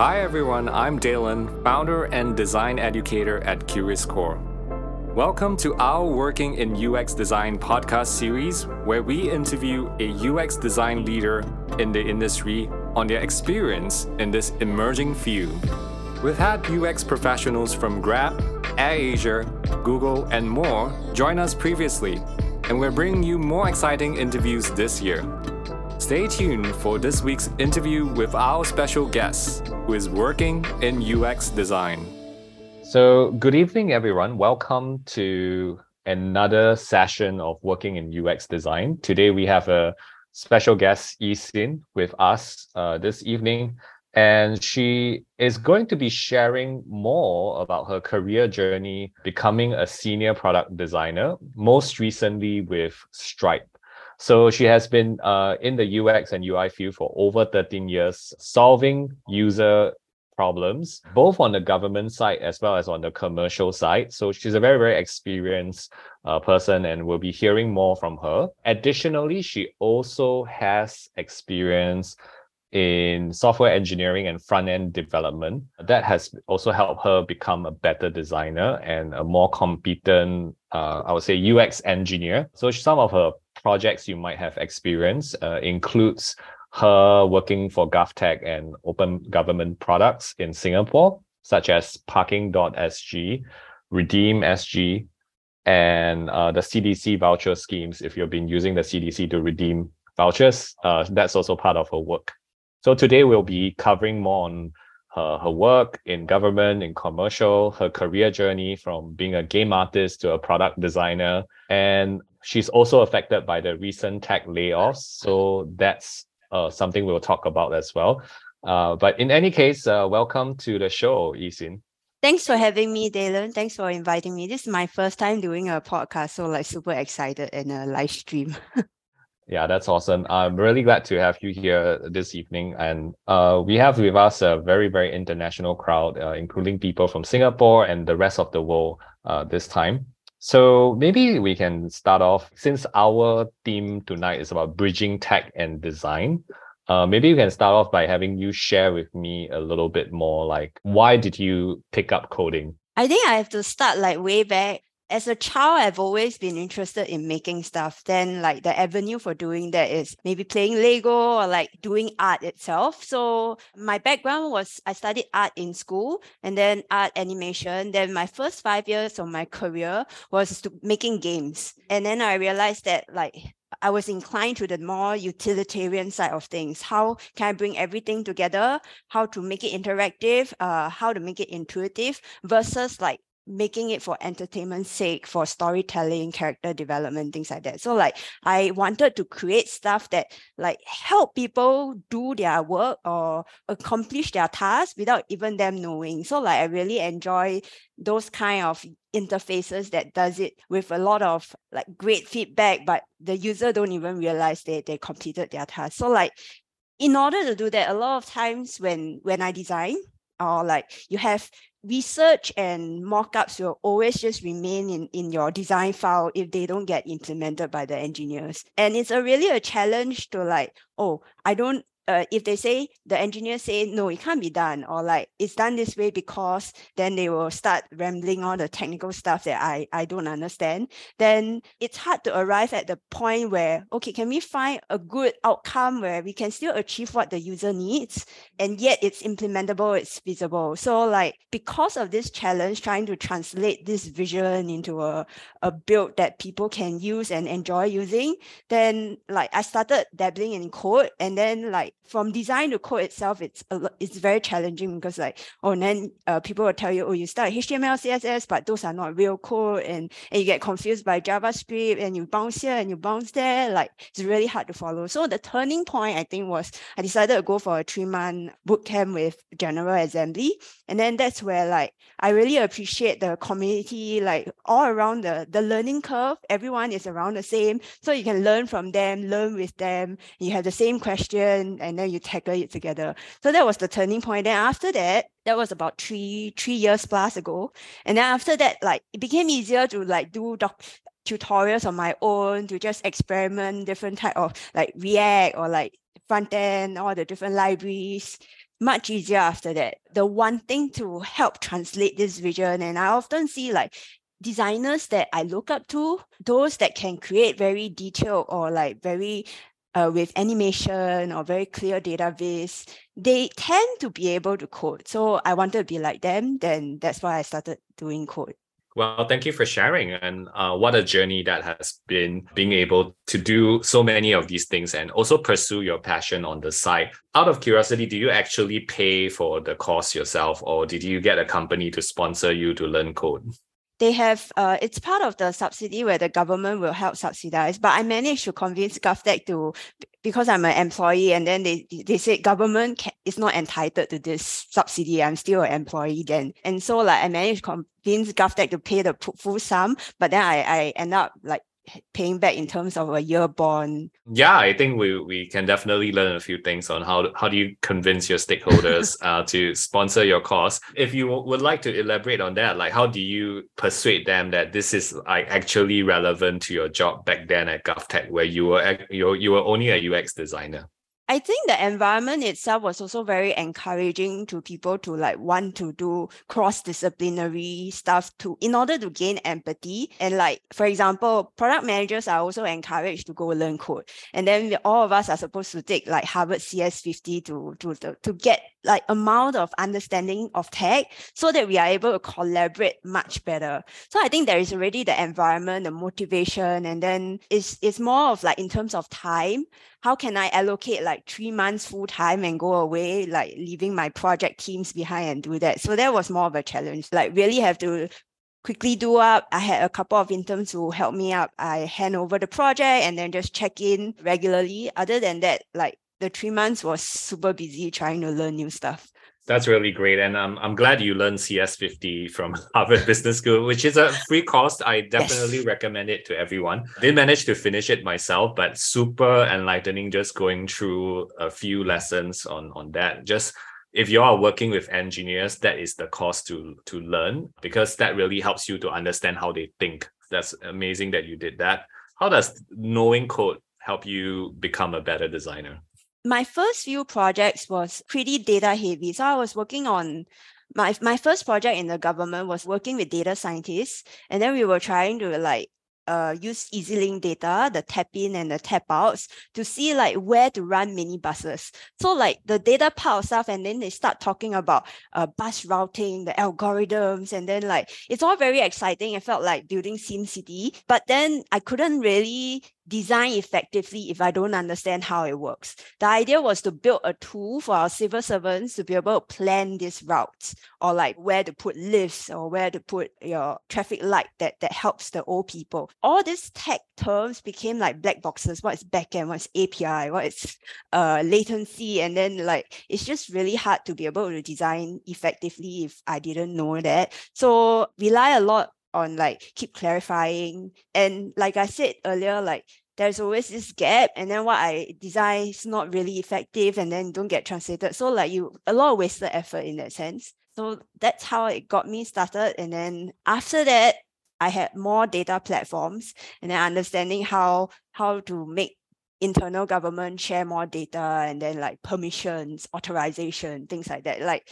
Hi everyone, I'm Dalen, founder and design educator at Curious Core. Welcome to our Working in UX Design podcast series, where we interview a UX design leader in the industry on their experience in this emerging field. We've had UX professionals from Grab, AirAsia, Google, and more join us previously, and we're bringing you more exciting interviews this year. Stay tuned for this week's interview with our special guest, who is working in UX design. So, good evening, everyone. Welcome to another session of Working in UX Design. Today, we have a special guest, Yi Xin, with us uh, this evening. And she is going to be sharing more about her career journey becoming a senior product designer, most recently with Stripe. So she has been uh, in the UX and UI field for over 13 years, solving user problems, both on the government side as well as on the commercial side. So she's a very, very experienced uh, person and we'll be hearing more from her. Additionally, she also has experience in software engineering and front end development. That has also helped her become a better designer and a more competent, uh, I would say, UX engineer. So some of her projects you might have experienced uh, includes her working for GovTech and open government products in Singapore, such as Parking.sg, Redeem SG, and uh, the CDC voucher schemes. If you've been using the CDC to redeem vouchers, uh, that's also part of her work. So today we'll be covering more on her, her work in government, in commercial, her career journey from being a game artist to a product designer. And she's also affected by the recent tech layoffs. So that's uh, something we'll talk about as well. Uh, but in any case, uh, welcome to the show, Yi Xin. Thanks for having me, Dalen. Thanks for inviting me. This is my first time doing a podcast, so like super excited and a live stream. Yeah, that's awesome. I'm really glad to have you here this evening. And uh, we have with us a very, very international crowd, uh, including people from Singapore and the rest of the world uh, this time. So maybe we can start off since our theme tonight is about bridging tech and design. Uh, maybe you can start off by having you share with me a little bit more like why did you pick up coding? I think I have to start like way back as a child, I've always been interested in making stuff. Then, like, the avenue for doing that is maybe playing Lego or like doing art itself. So, my background was I studied art in school and then art animation. Then, my first five years of my career was making games. And then I realized that, like, I was inclined to the more utilitarian side of things. How can I bring everything together? How to make it interactive? Uh, how to make it intuitive versus like making it for entertainment's sake, for storytelling, character development, things like that. So like I wanted to create stuff that like help people do their work or accomplish their tasks without even them knowing. So like I really enjoy those kind of interfaces that does it with a lot of like great feedback, but the user don't even realize they, they completed their task. So like in order to do that, a lot of times when when I design, or like you have research and mockups will always just remain in, in your design file if they don't get implemented by the engineers. And it's a really a challenge to like, oh, I don't uh, if they say the engineer say no it can't be done or like it's done this way because then they will start rambling all the technical stuff that i i don't understand. Then it's hard to arrive at the point where okay can we find a good outcome where we can still achieve what the user needs and yet it's implementable it's feasible? So like because of this challenge trying to translate this vision into a, a build that people can use and enjoy using then like i started dabbling in code and then like from design to code itself, it's a, it's very challenging because like, oh, and then uh, people will tell you, oh, you start HTML, CSS, but those are not real code, and, and you get confused by JavaScript, and you bounce here and you bounce there. Like it's really hard to follow. So the turning point, I think, was I decided to go for a three month bootcamp with General Assembly, and then that's where like I really appreciate the community, like all around the the learning curve. Everyone is around the same, so you can learn from them, learn with them. You have the same question and then you tackle it together. So that was the turning point. Then after that, that was about three three years plus ago. And then after that, like it became easier to like do doc tutorials on my own to just experiment different type of like React or like front end, all the different libraries much easier after that. The one thing to help translate this vision. And I often see like designers that I look up to, those that can create very detailed or like very uh, with animation or very clear database, they tend to be able to code. So I wanted to be like them. Then that's why I started doing code. Well, thank you for sharing. And uh, what a journey that has been being able to do so many of these things and also pursue your passion on the side. Out of curiosity, do you actually pay for the course yourself or did you get a company to sponsor you to learn code? They have uh, it's part of the subsidy where the government will help subsidize. But I managed to convince GovTech to because I'm an employee, and then they they said government can, is not entitled to this subsidy. I'm still an employee then, and so like I managed to convince GovTech to pay the full sum, but then I I end up like paying back in terms of a year bond? Yeah, I think we we can definitely learn a few things on how how do you convince your stakeholders uh, to sponsor your cause. If you would like to elaborate on that, like how do you persuade them that this is like actually relevant to your job back then at GovTech, where you were you you were only a UX designer? I think the environment itself was also very encouraging to people to like want to do cross-disciplinary stuff to in order to gain empathy. And like, for example, product managers are also encouraged to go learn code. And then all of us are supposed to take like Harvard CS50 to, to, to, to get like amount of understanding of tech so that we are able to collaborate much better. So I think there is already the environment, the motivation, and then it's it's more of like in terms of time, how can I allocate like three months full time and go away, like leaving my project teams behind and do that? So that was more of a challenge. Like really have to quickly do up. I had a couple of interns who helped me up. I hand over the project and then just check in regularly. Other than that, like the three months was super busy trying to learn new stuff. That's really great. And um, I'm glad you learned CS50 from Harvard Business School, which is a free course. I definitely yes. recommend it to everyone. Didn't manage to finish it myself, but super enlightening just going through a few lessons on, on that. Just if you are working with engineers, that is the course to to learn because that really helps you to understand how they think. That's amazing that you did that. How does knowing code help you become a better designer? My first few projects was pretty data heavy. So I was working on my my first project in the government was working with data scientists, and then we were trying to like uh, use EZ-Link data, the tap in and the tap outs to see like where to run mini buses. So like the data part stuff, and then they start talking about uh, bus routing, the algorithms, and then like it's all very exciting. It felt like building SimCity, but then I couldn't really design effectively if I don't understand how it works. The idea was to build a tool for our civil servants to be able to plan these routes or like where to put lifts or where to put your traffic light that, that helps the old people. All these tech terms became like black boxes. What is backend? What is API? What is uh, latency? And then like it's just really hard to be able to design effectively if I didn't know that. So rely a lot on like keep clarifying. And like I said earlier, like there's always this gap and then what I design is not really effective and then don't get translated. So like you a lot of wasted effort in that sense. So that's how it got me started. And then after that, I had more data platforms and then understanding how how to make internal government share more data and then like permissions, authorization, things like that. Like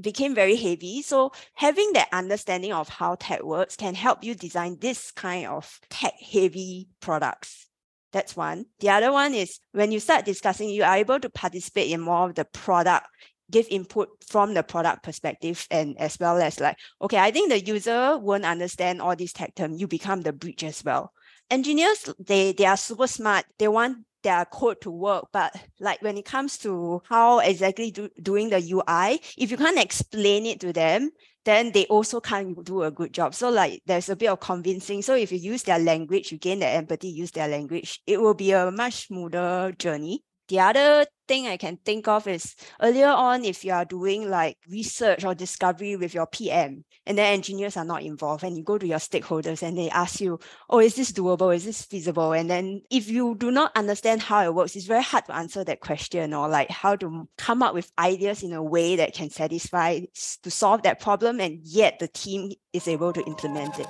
became very heavy. So having that understanding of how tech works can help you design this kind of tech heavy products. That's one. The other one is when you start discussing, you are able to participate in more of the product, give input from the product perspective, and as well as like, okay, I think the user won't understand all these tech terms. You become the bridge as well. Engineers, they they are super smart. They want their code to work but like when it comes to how exactly do, doing the ui if you can't explain it to them then they also can't do a good job. So like there's a bit of convincing. So if you use their language you gain their empathy use their language it will be a much smoother journey the other thing I can think of is earlier on, if you are doing like research or discovery with your PM and then engineers are not involved and you go to your stakeholders and they ask you, oh, is this doable? Is this feasible? And then if you do not understand how it works, it's very hard to answer that question or like how to come up with ideas in a way that can satisfy to solve that problem and yet the team is able to implement it.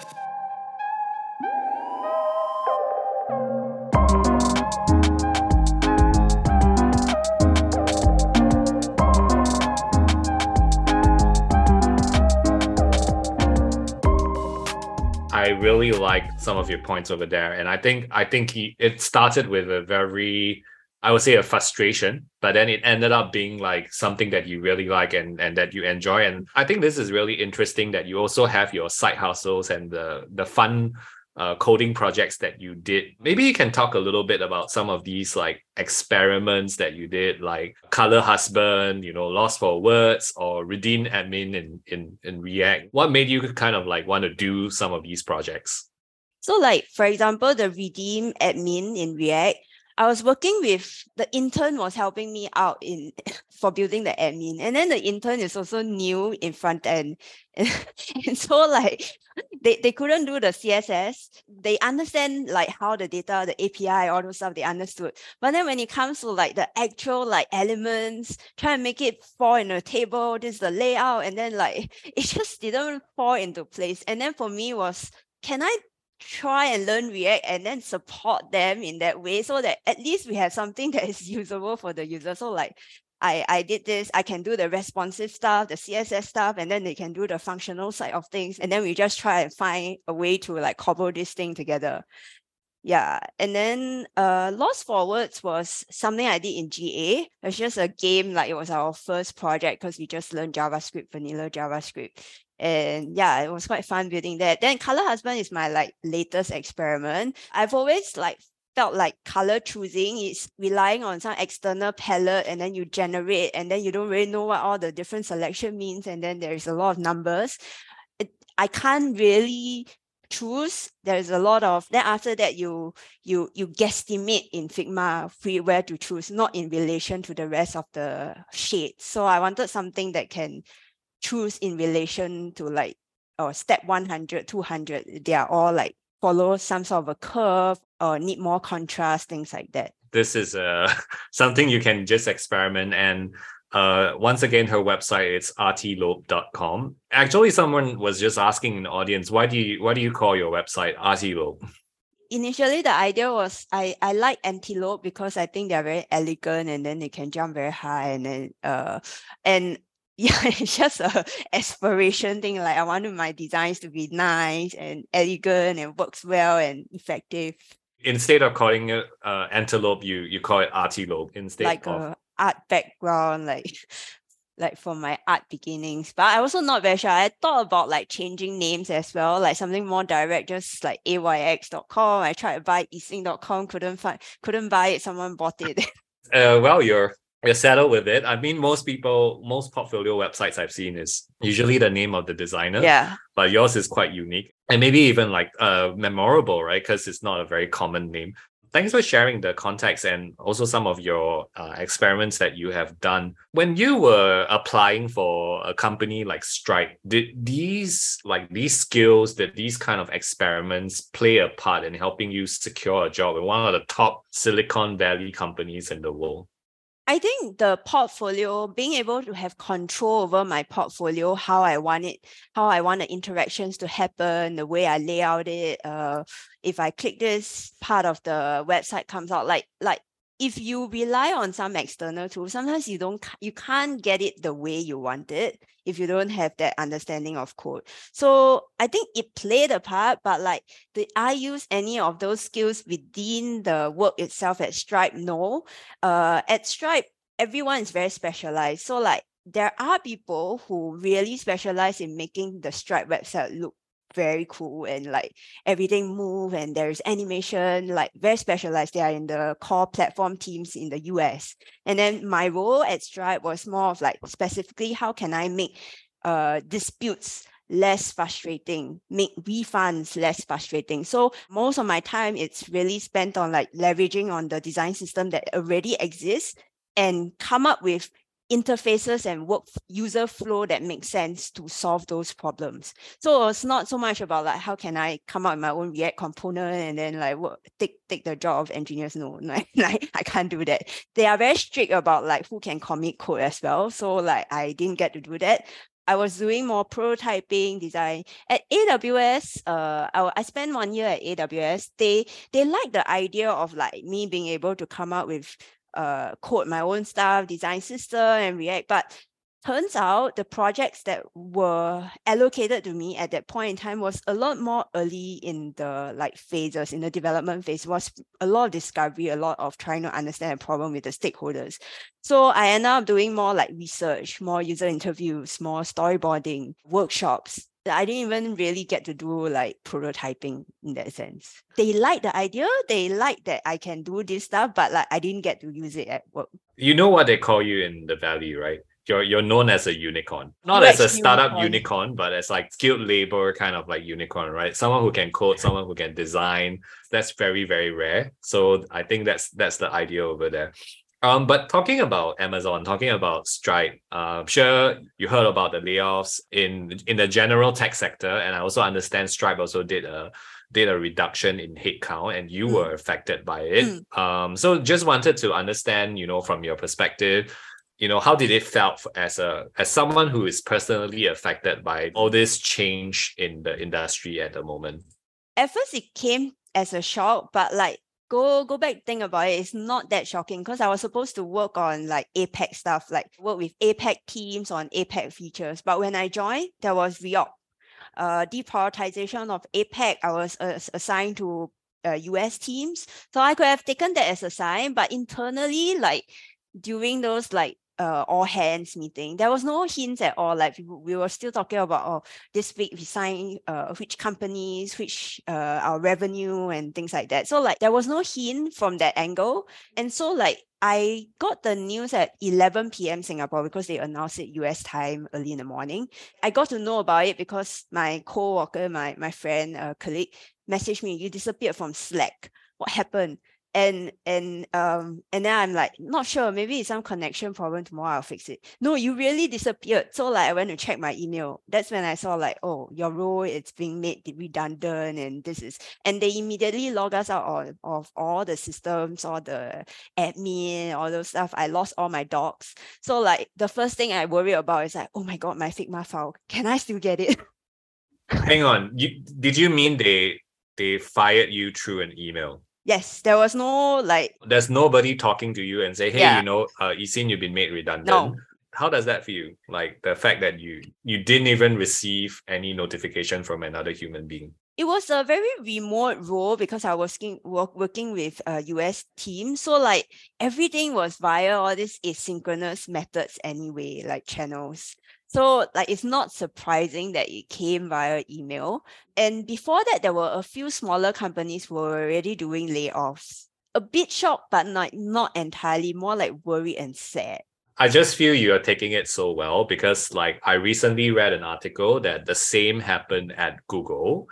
I really like some of your points over there, and I think I think he it started with a very I would say a frustration, but then it ended up being like something that you really like and, and that you enjoy. And I think this is really interesting that you also have your side hustles and the the fun uh, coding projects that you did. Maybe you can talk a little bit about some of these like experiments that you did, like Color Husband, you know, Lost for Words or Redeem Admin in, in, in React. What made you kind of like want to do some of these projects? So like, for example, the Redeem Admin in React, I was working with the intern was helping me out in for building the admin. And then the intern is also new in front end. And, so like they, they couldn't do the CSS. They understand like how the data, the API, all those stuff they understood. But then when it comes to like the actual like elements, try and make it fall in a table, this is the layout, and then like it just didn't fall into place. And then for me was can I try and learn React and then support them in that way so that at least we have something that is usable for the user. So like I, I did this, I can do the responsive stuff, the CSS stuff, and then they can do the functional side of things. And then we just try and find a way to like cobble this thing together. Yeah. And then uh Lost for Words was something I did in GA. It was just a game, like it was our first project because we just learned JavaScript, vanilla JavaScript and yeah it was quite fun building that then color husband is my like latest experiment. I've always like felt like color choosing is relying on some external palette and then you generate and then you don't really know what all the different selection means and then there's a lot of numbers. It, i can't really choose. There's a lot of then after that you you you guesstimate in figma free where to choose not in relation to the rest of the shades so i wanted something that can choose in relation to like or step 100 200 they are all like follow some sort of a curve or need more contrast things like that. This is uh, something you can just experiment and uh, once again her website is artilope.com actually someone was just asking in the audience why do you why do you call your website artilope initially the idea was I, I like antelope because I think they're very elegant and then they can jump very high and then uh and yeah, it's just a aspiration thing. Like I wanted my designs to be nice and elegant and works well and effective. Instead of calling it uh, antelope, you you call it artilope instead like of art background, like like for my art beginnings. But I also not very sure. I thought about like changing names as well, like something more direct, just like ayx.com. I tried to buy eastlink.com, couldn't find couldn't buy it, someone bought it. uh, well, you're you're settled with it. I mean, most people, most portfolio websites I've seen is usually the name of the designer. Yeah. But yours is quite unique and maybe even like uh memorable, right? Because it's not a very common name. Thanks for sharing the context and also some of your uh, experiments that you have done. When you were applying for a company like Stripe, did these like these skills, did these kind of experiments play a part in helping you secure a job in one of the top Silicon Valley companies in the world? I think the portfolio, being able to have control over my portfolio, how I want it, how I want the interactions to happen, the way I lay out it. Uh, if I click this part of the website comes out, like like if you rely on some external tool, sometimes you don't you can't get it the way you want it if you don't have that understanding of code. So I think it played a part, but like did I use any of those skills within the work itself at Stripe? No. Uh, at Stripe, everyone is very specialized. So like there are people who really specialize in making the Stripe website look very cool and like everything move and there's animation like very specialized. They are in the core platform teams in the us and then my role at stripe was more of like specifically how can i make uh disputes less frustrating make refunds less frustrating. So most of my time it's really spent on like leveraging on the design system that already exists and come up with interfaces and work user flow that makes sense to solve those problems. So it's not so much about like how can I come up with my own React component and then like work, take take the job of engineers. No, like, like I can't do that. They are very strict about like who can commit code as well. So like I didn't get to do that. I was doing more prototyping design at AWS. Uh, I, I spent one year at AWS. They they like the idea of like me being able to come up with uh, code my own stuff, design system and React. But turns out the projects that were allocated to me at that point in time was a lot more early in the like phases in the development phase was a lot of discovery a lot of trying to understand a problem with the stakeholders so i ended up doing more like research more user interviews more storyboarding workshops I didn't even really get to do like prototyping in that sense. They like the idea, they like that I can do this stuff, but like I didn't get to use it at work. You know what they call you in the valley, right? you're you're known as a unicorn, not as a startup unicorn. unicorn. but as like skilled labor kind of like unicorn, right? Someone who can code, someone who can design. That's very very rare. So I think that's that's the idea over there. Um, but talking about Amazon, talking about Stripe, uh, I'm sure you heard about the layoffs in in the general tech sector, and I also understand Stripe also did a did a reduction in headcount, and you mm. were affected by it. Mm. Um, so just wanted to understand, you know, from your perspective, you know how did it felt as a as someone who is personally affected by all this change in the industry at the moment at first it came as a shock but like go go back think about it it's not that shocking because i was supposed to work on like APAC stuff like work with APAC teams on APAC features. But when i joined there was reorg uh deprioritization of APAC i was uh, assigned to uh, us teams. So i could have taken that as a sign but internally like during those like uh, all hands meeting, there was no hints at all. Like we, we were still talking about, oh, this week we signed uh, which companies, which uh, our revenue and things like that. So like there was no hint from that angle. And so like I got the news at 11 p.m. Singapore because they announced it US time early in the morning. I got to know about it because my co-worker, my, my friend, uh, colleague messaged me, you disappeared from Slack. What happened? And and um and then I'm like not sure maybe it's some connection problem tomorrow I'll fix it. No you really disappeared. So like I went to check my email. That's when I saw like oh your role it's being made redundant and this is and they immediately log us out of, of all the systems all the admin all those stuff. I lost all my docs. So like the first thing I worry about is like oh my god my Figma file. Can I still get it? Hang on. You did you mean they they fired you through an email Yes, there was no like. There's nobody talking to you and say, "Hey, yeah. you know, uh, Yi Xin, you've been made redundant." No. How does that feel? Like the fact that you you didn't even receive any notification from another human being. It was a very remote role because I was working work, working with a US team. So like everything was via all these asynchronous methods anyway, like channels. So like it's not surprising that it came via email. And before that, there were a few smaller companies were already doing layoffs. A bit shocked, but not not entirely, more like worried and sad. I just feel you are taking it so well because like I recently read an article that the same happened at Google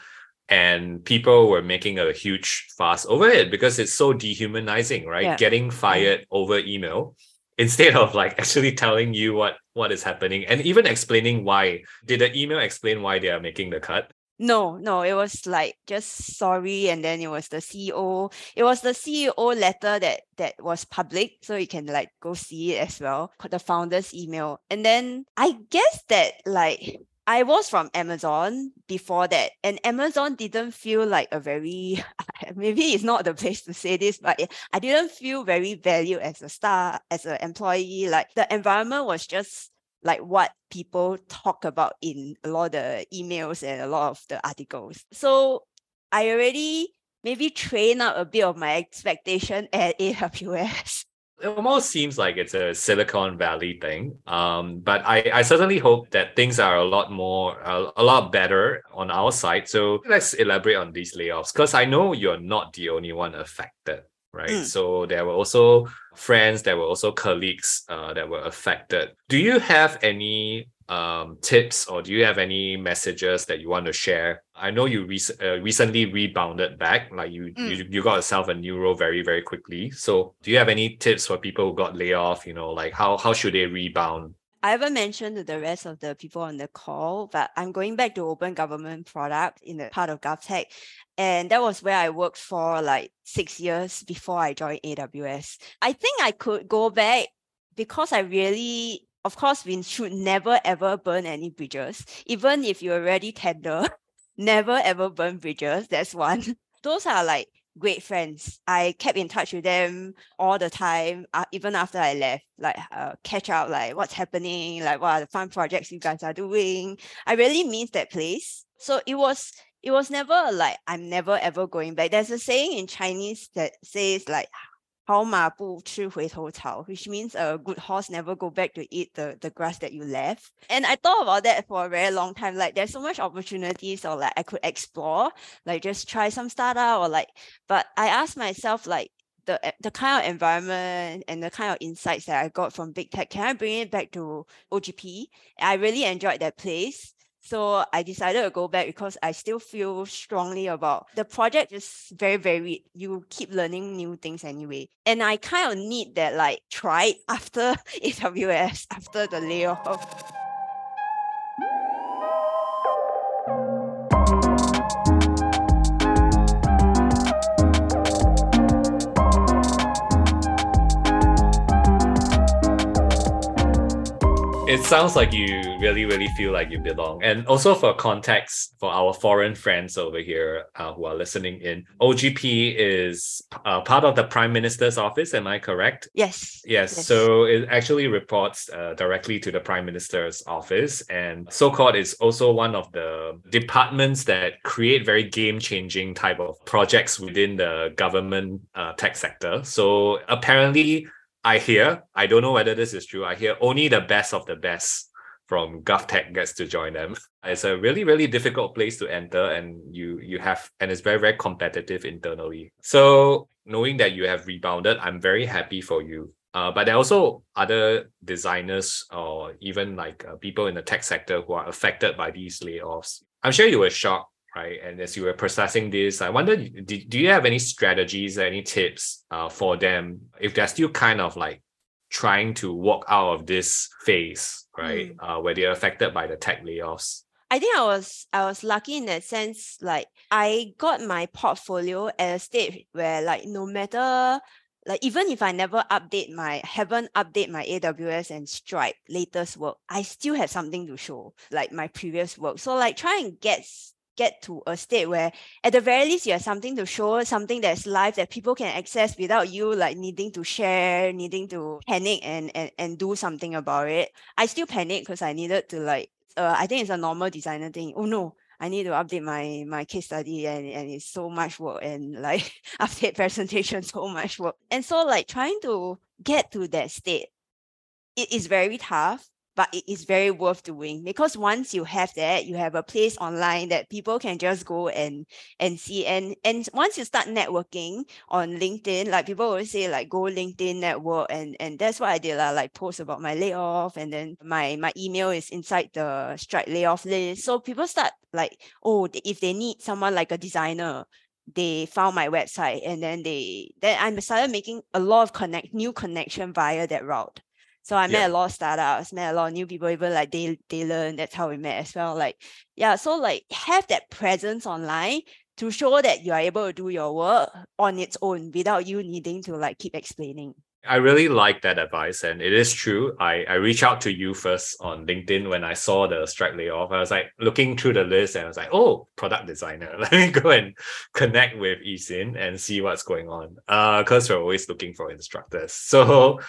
and people were making a huge fuss over it because it's so dehumanizing, right? Yeah. Getting fired over email instead of like actually telling you what what is happening and even explaining why did the email explain why they are making the cut no no it was like just sorry and then it was the ceo it was the ceo letter that that was public so you can like go see it as well the founder's email and then i guess that like I was from Amazon before that, and Amazon didn't feel like a very, maybe it's not the place to say this, but I didn't feel very valued as a star, as an employee. Like the environment was just like what people talk about in a lot of the emails and a lot of the articles. So I already maybe train up a bit of my expectation at AWS it almost seems like it's a Silicon Valley thing. Um, but I, I certainly hope that things are a lot more, a, a lot better on our side. So let's elaborate on these layoffs because I know you're not the only one affected, right? Mm. So there were also friends, there were also colleagues uh, that were affected. Do you have any um, tips or do you have any messages that you want to share? I know you rec- uh, recently rebounded back, like you, mm. you you got yourself a new role very very quickly. So do you have any tips for people who got laid off? You know, like how how should they rebound? I haven't mentioned to the rest of the people on the call, but I'm going back to open government product in the part of GovTech. And that was where I worked for like six years before I joined AWS. I think I could go back because I really of course, we should never ever burn any bridges. Even if you're already tender, never ever burn bridges. That's one. Those are like great friends. I kept in touch with them all the time, uh, even after I left, like uh, catch up, like what's happening, like what are the fun projects you guys are doing. I really miss that place. So it was it was never like I'm never ever going back. There's a saying in Chinese that says like 好马不吃回头草, which means a good horse never go back to eat the, the grass that you left. And I thought about that for a very long time. Like there's so much opportunities or like I could explore, like just try some startup or like, but I asked myself like, the, the kind of environment and the kind of insights that I got from big tech, can I bring it back to OGP? I really enjoyed that place. So I decided to go back because I still feel strongly about the project is very varied. You keep learning new things anyway. And I kind of need that like try after AWS, after the layoff. It sounds like you really, really feel like you belong. And also for context, for our foreign friends over here uh, who are listening in, OGP is uh, part of the Prime Minister's office. Am I correct? Yes. Yes. yes. So it actually reports uh, directly to the Prime Minister's office. And SOCOT is also one of the departments that create very game changing type of projects within the government uh, tech sector. So apparently, I hear, I don't know whether this is true, I hear only the best of the best from GovTech gets to join them. It's a really, really difficult place to enter and you you have and it's very, very competitive internally. So knowing that you have rebounded, I'm very happy for you. Uh, but there are also other designers or even like uh, people in the tech sector who are affected by these layoffs. I'm sure you were shocked right? And as you were processing this, I wonder, do, do you have any strategies, any tips uh, for them if they're still kind of like trying to walk out of this phase, right? Mm. Uh, where they're affected by the tech layoffs? I think I was I was lucky in that sense. Like I got my portfolio at a stage where like no matter like even if I never update my haven't update my AWS and Stripe latest work, I still have something to show, like my previous work. So like try and get get to a state where at the very least you have something to show something that's live that people can access without you like needing to share needing to panic and and, and do something about it. I still panic because i needed to like uh, i think it's a normal designer thing. Oh no I need to update my my case study and, and it's so much work and like update presentation so much work. And so like trying to get to that state, it is very tough but it is very worth doing because once you have that you have a place online that people can just go and and see and and once you start networking on linkedin like people always say like go linkedin network and and that's what i did lah, like post about my layoff and then my my email is inside the Stripe layoff list so people start like oh if they need someone like a designer they found my website and then they then I started making a lot of connect new connection via that route. So I met yeah. a lot of startups, met a lot of new people, even like they they learn. That's how we met as well. Like, yeah, so like have that presence online to show that you are able to do your work on its own without you needing to like keep explaining. I really like that advice, and it is true. I, I reached out to you first on LinkedIn when I saw the Stripe layoff. I was like looking through the list, and I was like, "Oh, product designer. Let me go and connect with Yi Xin and see what's going on." Uh, because we're always looking for instructors. So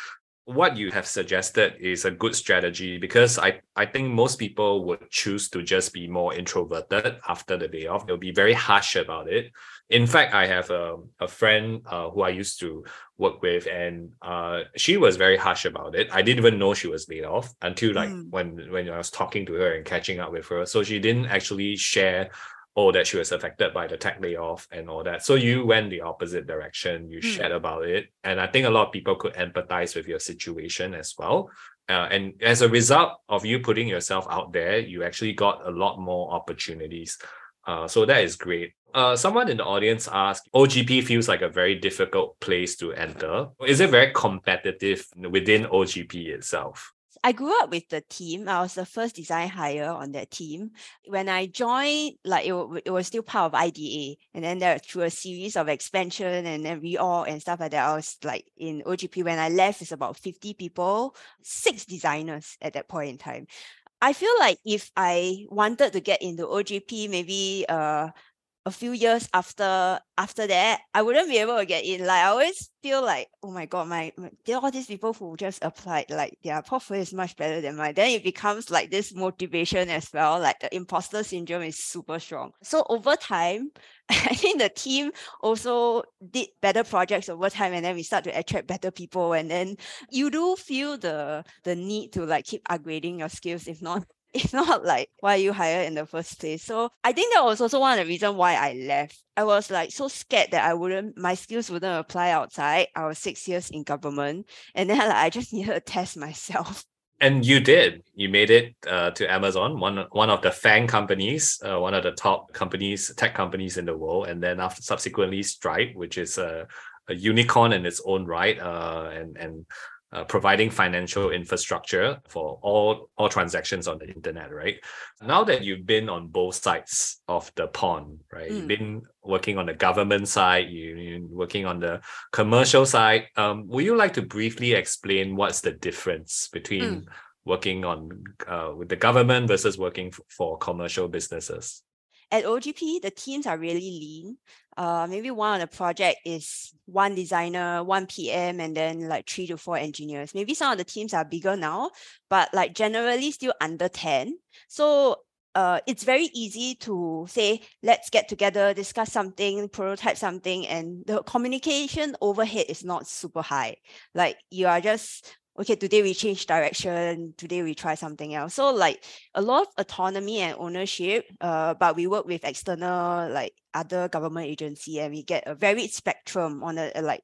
what you have suggested is a good strategy because I, I think most people would choose to just be more introverted after the day off. They'll be very harsh about it. In fact, I have a, a friend uh, who I used to work with, and uh, she was very harsh about it. I didn't even know she was laid off until like mm. when when I was talking to her and catching up with her. So she didn't actually share oh, that she was affected by the tech layoff and all that. So you went the opposite direction. You mm. shared about it. And I think a lot of people could empathize with your situation as well. Uh, and as a result of you putting yourself out there, you actually got a lot more opportunities. Uh, so that is great. Uh, someone in the audience asked, OGP feels like a very difficult place to enter. Is it very competitive within OGP itself? I grew up with the team. I was the first design hire on that team. When I joined, like it, it was still part of IDA. And then there through a series of expansion and then reorg and stuff like that. I was like in OGP when I left, it's about 50 people, six designers at that point in time. I feel like if I wanted to get into OGP, maybe uh a few years after after that, I wouldn't be able to get in. Like I always feel like, oh my god, my, my there are all these people who just applied, like their portfolio is much better than mine. Then it becomes like this motivation as well. Like the imposter syndrome is super strong. So over time, I think the team also did better projects over time, and then we start to attract better people. And then you do feel the the need to like keep upgrading your skills. If not, if not like why you hired in the first place. So I think that was also one of the reasons why I left. I was like so scared that I wouldn't my skills wouldn't apply outside. I was six years in government and then like, I just needed to test myself. And you did. You made it uh, to Amazon, one one of the FANG companies, uh, one of the top companies, tech companies in the world, and then after subsequently Stripe, which is a, a unicorn in its own right, uh, and and uh, providing financial infrastructure for all all transactions on the internet right now that you've been on both sides of the pond right mm. you've been working on the government side you, you're working on the commercial side um, would you like to briefly explain what's the difference between mm. working on uh, with the government versus working f- for commercial businesses at OGP, the teams are really lean. Uh, maybe one of the project is one designer, one PM, and then like three to four engineers. Maybe some of the teams are bigger now, but like generally still under 10. So uh, it's very easy to say, let's get together, discuss something, prototype something, and the communication overhead is not super high. Like you are just okay, today we change direction, today we try something else. So like a lot of autonomy and ownership, uh, but we work with external like other government agency and we get a varied spectrum on a, a like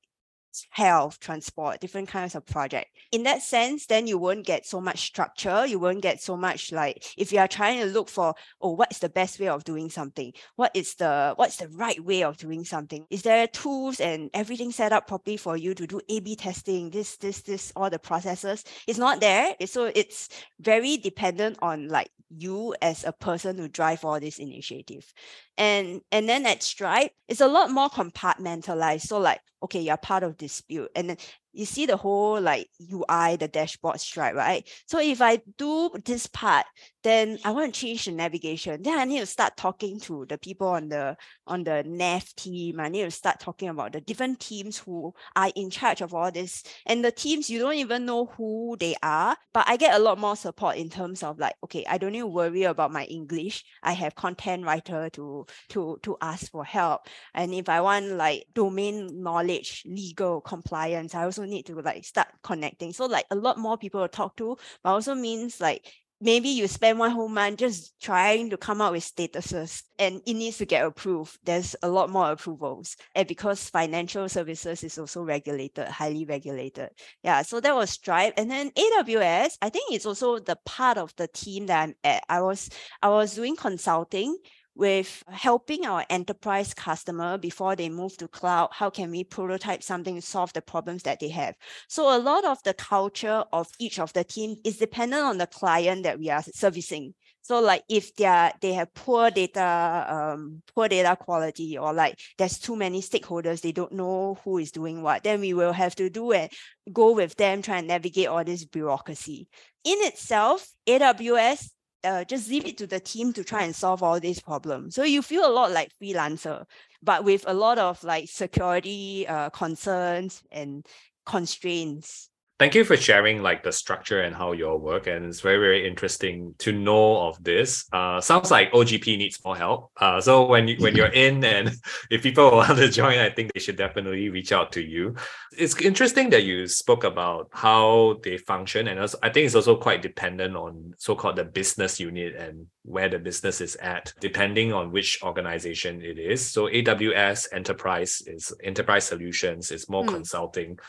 health, transport, different kinds of project. In that sense, then you won't get so much structure. You won't get so much like if you are trying to look for, oh, what is the best way of doing something? What is the what's the right way of doing something? Is there tools and everything set up properly for you to do A/B testing? This, this, this, all the processes. It's not there. So it's very dependent on like you as a person to drive all this initiative. And and then at Stripe, it's a lot more compartmentalized. So like, okay, you're part of dispute. And then you see the whole like UI, the dashboard stripe, right? So if I do this part, then I want to change the navigation. Then I need to start talking to the people on the on the nav team. I need to start talking about the different teams who are in charge of all this. And the teams, you don't even know who they are, but I get a lot more support in terms of like, okay, I don't need to worry about my English. I have content writer to to to ask for help. And if I want like domain knowledge, legal compliance, I also need to like start connecting. So like a lot more people to talk to, but also means like maybe you spend one whole month just trying to come up with statuses and it needs to get approved. There's a lot more approvals. And because financial services is also regulated, highly regulated. Yeah, so that was Stripe. And then AWS, I think it's also the part of the team that I'm at. I was I was doing consulting with helping our enterprise customer before they move to cloud how can we prototype something to solve the problems that they have? So a lot of the culture of each of the team is dependent on the client that we are servicing. So like if they are they have poor data um, poor data quality or like there's too many stakeholders they don't know who is doing what then we will have to do and go with them try and navigate all this bureaucracy. In itself aws uh, just leave it to the team to try and solve all these problems. So you feel a lot like freelancer, but with a lot of like security uh, concerns and constraints thank you for sharing like the structure and how you all work and it's very very interesting to know of this. Uh sounds like ogp needs more help. Uh so when you when you're in and if people want to join i think they should definitely reach out to you. It's interesting that you spoke about how they function and also, i think it's also quite dependent on so-called the business unit and where the business is at depending on which organization it is. So aws enterprise is enterprise solutions is more mm. consulting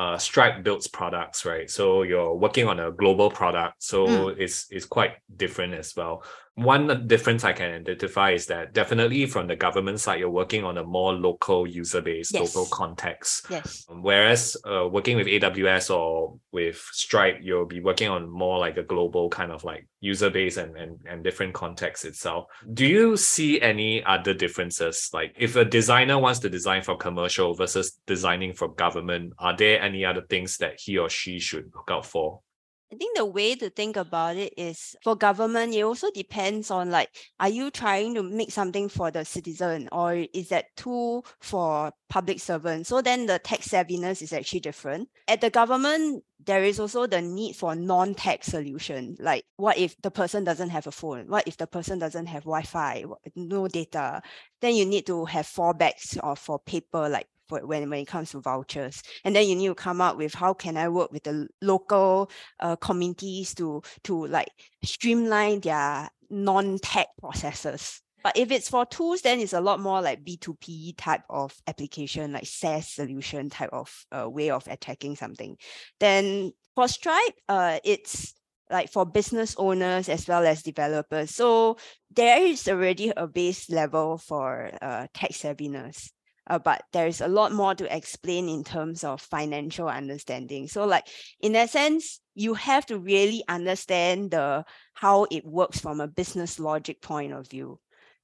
uh, Stripe builds products, right? So you're working on a global product, so mm. it's it's quite different as well one difference I can identify is that definitely from the government side, you're working on a more local user base, yes. local context. Yes. Um, whereas uh, working with AWS or with Stripe, you'll be working on more like a global kind of like user base and, and, and different context itself. Do you see any other differences? Like if a designer wants to design for commercial versus designing for government, are there any other things that he or she should look out for? I think the way to think about it is for government, it also depends on like, are you trying to make something for the citizen or is that tool for public servants? So then the tech savviness is actually different. At the government, there is also the need for non-tech solution. Like what if the person doesn't have a phone? What if the person doesn't have Wi-Fi, no data? Then you need to have fallbacks or for paper, like when, when it comes to vouchers. And then you need to come up with how can I work with the local uh, communities to, to like streamline their non-tech processes. But if it's for tools, then it's a lot more like B2B type of application, like SaaS solution type of uh, way of attacking something. Then for Stripe, uh, it's like for business owners as well as developers. So there is already a base level for uh, tech savviness uh, but there's a lot more to explain in terms of financial understanding. So like in that sense, you have to really understand the how it works from a business logic point of view.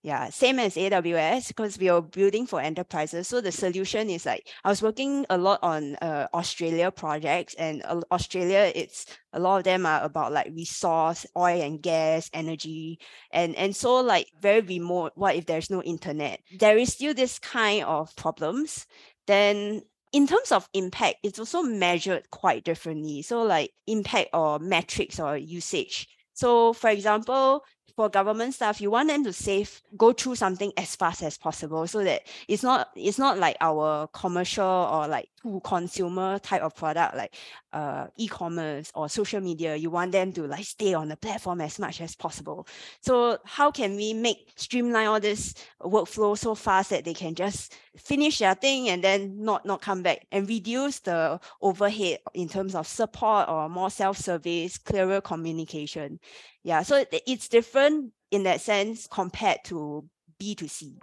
Yeah, same as AWS because we are building for enterprises. So the solution is like I was working a lot on uh, Australia projects, and uh, Australia, it's a lot of them are about like resource, oil and gas, energy, and and so like very remote. What if there's no internet? There is still this kind of problems. Then in terms of impact, it's also measured quite differently. So like impact or metrics or usage. So for example, for government staff, you want them to save, go through something as fast as possible so that it's not it's not like our commercial or like to consumer type of product like uh, e-commerce or social media. You want them to like stay on the platform as much as possible. So how can we make streamline all this workflow so fast that they can just finish their thing and then not not come back and reduce the overhead in terms of support or more self-service, clearer communication. Yeah, so it's different in that sense compared to B2C.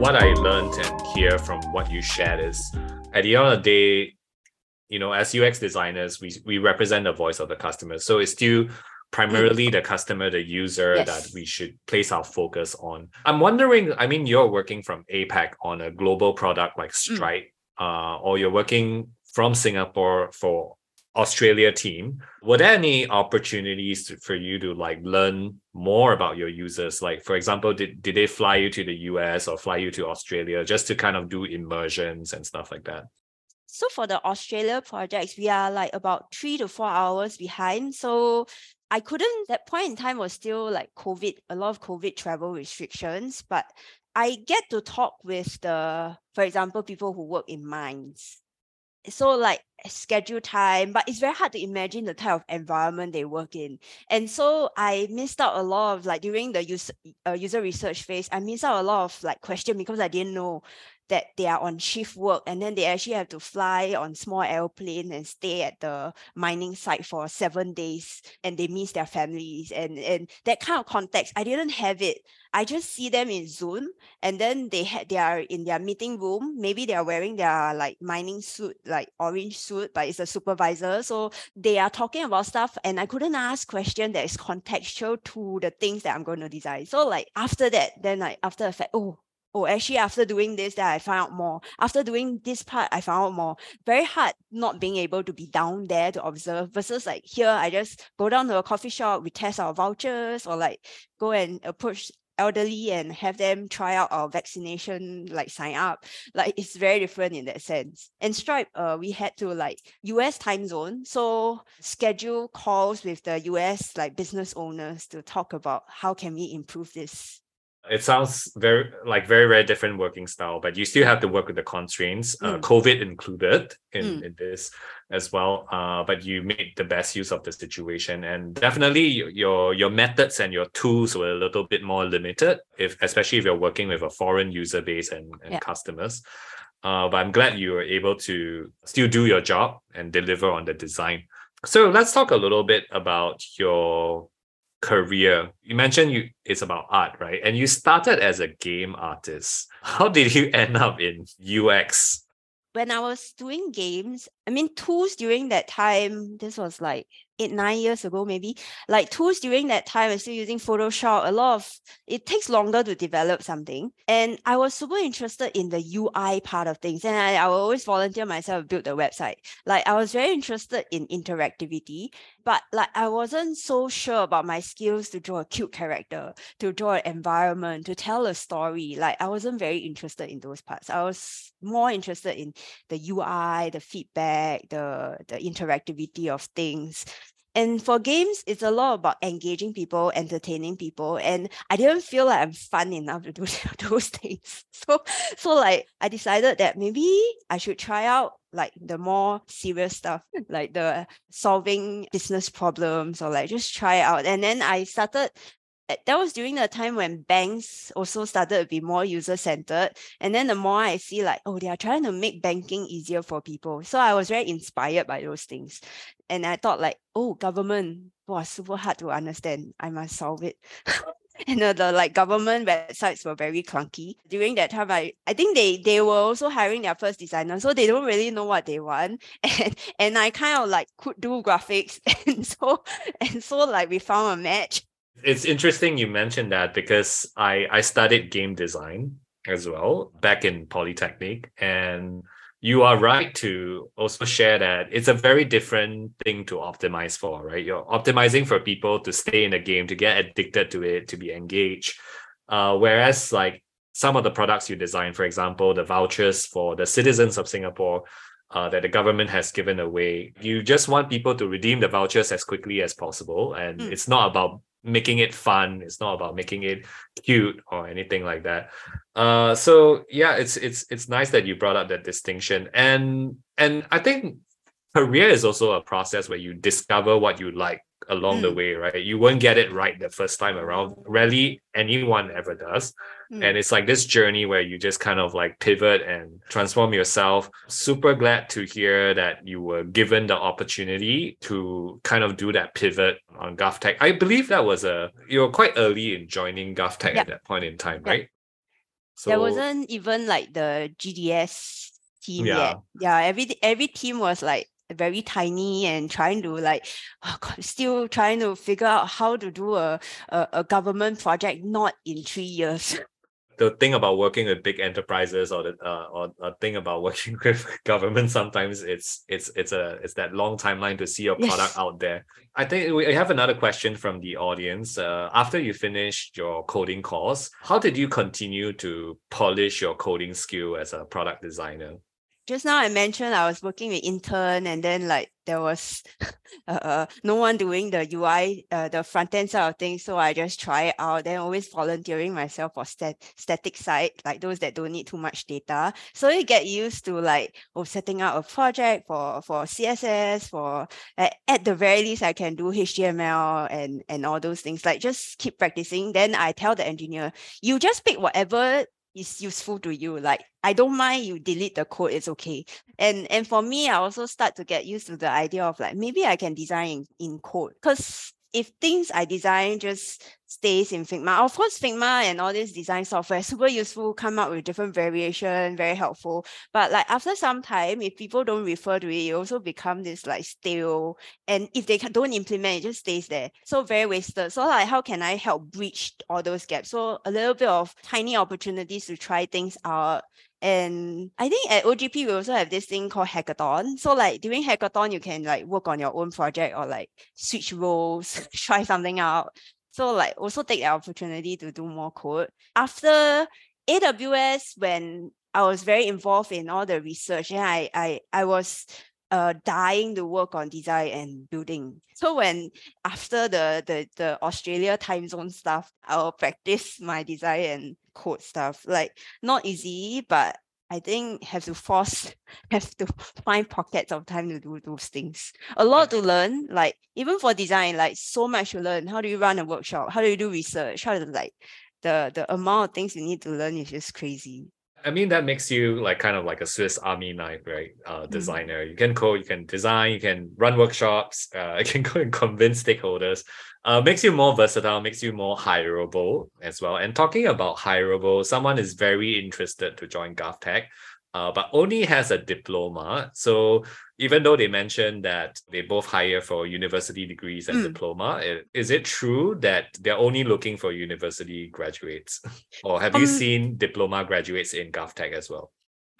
What I learned and hear from what you shared is at the end of the day, you know, as UX designers, we, we represent the voice of the customer. So it's still primarily the customer, the user yes. that we should place our focus on. I'm wondering, I mean, you're working from APAC on a global product like mm. Stripe, mm. uh, or you're working from Singapore for Australia team. Were there any opportunities to, for you to like learn more about your users? Like, for example, did, did they fly you to the US or fly you to Australia just to kind of do immersions and stuff like that? So for the Australia projects, we are like about three to four hours behind. So I couldn't, that point in time was still like COVID, a lot of COVID travel restrictions, but I get to talk with the, for example, people who work in mines. So like schedule time, but it's very hard to imagine the type of environment they work in. And so I missed out a lot of like during the user, uh, user research phase, I missed out a lot of like question because I didn't know that they are on shift work and then they actually have to fly on small airplane and stay at the mining site for seven days and they miss their families and and that kind of context i didn't have it i just see them in zoom and then they had they are in their meeting room maybe they are wearing their like mining suit like orange suit but it's a supervisor so they are talking about stuff and i couldn't ask question that is contextual to the things that i'm going to design so like after that then like after the fact oh oh, actually after doing this, that I found out more. After doing this part, I found out more. Very hard not being able to be down there to observe versus like here, I just go down to a coffee shop, we test our vouchers or like go and approach elderly and have them try out our vaccination like sign up like it's very different in that sense. And stripe uh we had to like us time zone so schedule calls with the us like business owners to talk about how can we improve this it sounds very like very very different working style but you still have to work with the constraints uh, mm. uh, covid included in, mm. in this as well uh, but you made the best use of the situation and definitely your your methods and your tools were a little bit more limited if especially if you're working with a foreign user base and, and yeah. customers uh, but i'm glad you were able to still do your job and deliver on the design so let's talk a little bit about your career. You mentioned you it's about art right? And you started as a game artist. How did you end up in ux when i was doing games i mean tools during that time this was like eight, nine years ago, maybe. Like tools during that time, I'm still using Photoshop. A lot of it takes longer to develop something. And I was super interested in the UI part of things. And I, I always volunteer myself to build the website. Like I was very interested in interactivity, but like I wasn't so sure about my skills to draw a cute character, to draw an environment, to tell a story. Like I wasn't very interested in those parts. I was more interested in the UI, the feedback, the the interactivity of things. And for games, it's a lot about engaging people, entertaining people. And I didn't feel like I'm fun enough to do those things. So, so like I decided that maybe I should try out like the more serious stuff, hmm. like the solving business problems or like just try out. And then I started that was during the time when banks also started to be more user centered. And then the more I see, like, oh, they are trying to make banking easier for people. So I was very inspired by those things. And I thought, like, oh, government was super hard to understand. I must solve it. and the, the like government websites were very clunky during that time I, I think they they were also hiring their first designer so they don't really know what they want and and I kind of like could do graphics and so and so like we found a match it's interesting you mentioned that because I I studied game design as well back in Polytechnic and you are right to also share that it's a very different thing to optimize for, right? You're optimizing for people to stay in the game, to get addicted to it, to be engaged. Uh, whereas like some of the products you design, for example, the vouchers for the citizens of Singapore, uh, that the government has given away. You just want people to redeem the vouchers as quickly as possible. And mm. it's not about making it fun. It's not about making it cute or anything like that. Uh so yeah it's it's it's nice that you brought up that distinction. And and i think career is also a process where you discover what you like along mm. the way right you won't get it right the first time around rarely anyone ever does Mm. And it's like this journey where you just kind of like pivot and transform yourself. Super glad to hear that you were given the opportunity to kind of do that pivot on GovTech. I believe that was a you were quite early in joining GovTech yep. at that point in time, right? So there wasn't even like the GDS team yeah. yet. Yeah, every every team was like very tiny and trying to like oh God, still trying to figure out how to do a, a, a government project not in three years. The thing about working with big enterprises or the uh, or a thing about working with government sometimes it's it's it's a it's that long timeline to see your yes. product out there. I think we have another question from the audience. Uh, after you finished your coding course how did you continue to polish your coding skill as a product designer just now I mentioned I was working with intern and then like there was uh, uh, no one doing the UI, uh, the front end side of things. So I just try it out. Then always volunteering myself for stat- static side, like those that don't need too much data. So you get used to like oh, setting up a project for for CSS, for uh, at the very least I can do HTML and and all those things. Like just keep practicing. Then I tell the engineer, you just pick whatever is useful to you. Like I don't mind you delete the code, it's okay. And and for me, I also start to get used to the idea of like maybe I can design in, in code. Because if things I design just stays in Figma, of course, Figma and all this design software super useful, come up with different variation, very helpful. But like after some time, if people don't refer to it, it also become this like stale. And if they don't implement, it just stays there. So very wasted. So like, how can I help bridge all those gaps? So a little bit of tiny opportunities to try things out and I think at OGP we also have this thing called hackathon. So like during hackathon, you can like work on your own project or like switch roles, try something out. So like also take the opportunity to do more code. After AWS, when I was very involved in all the research, and I I I was uh, dying to work on design and building. So when after the the the Australia time zone stuff, I'll practice my design and code stuff. Like not easy, but I think have to force have to find pockets of time to do those things. A lot to learn, like even for design, like so much to learn. How do you run a workshop? How do you do research? How to like the the amount of things you need to learn is just crazy. I mean, that makes you like kind of like a Swiss Army knife, right? Uh, mm-hmm. designer. Mm-hmm. You can code, you can design, you can run workshops, uh, you can go and convince stakeholders. Uh, makes you more versatile, makes you more hireable as well. And talking about hireable, someone is very interested to join GovTech, uh, but only has a diploma. So even though they mentioned that they both hire for university degrees and Mm. diploma, is it true that they're only looking for university graduates? or have you Um, seen diploma graduates in GovTech as well?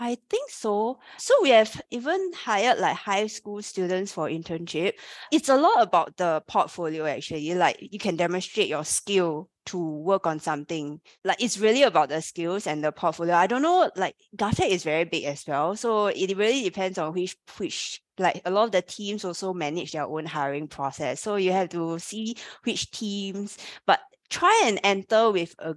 I think so. So we have even hired like high school students for internship. It's a lot about the portfolio actually. Like you can demonstrate your skill to work on something. Like it's really about the skills and the portfolio. I don't know, like GovTech is very big as well. So it really depends on which which like a lot of the teams also manage their own hiring process. So you have to see which teams, but try and enter with a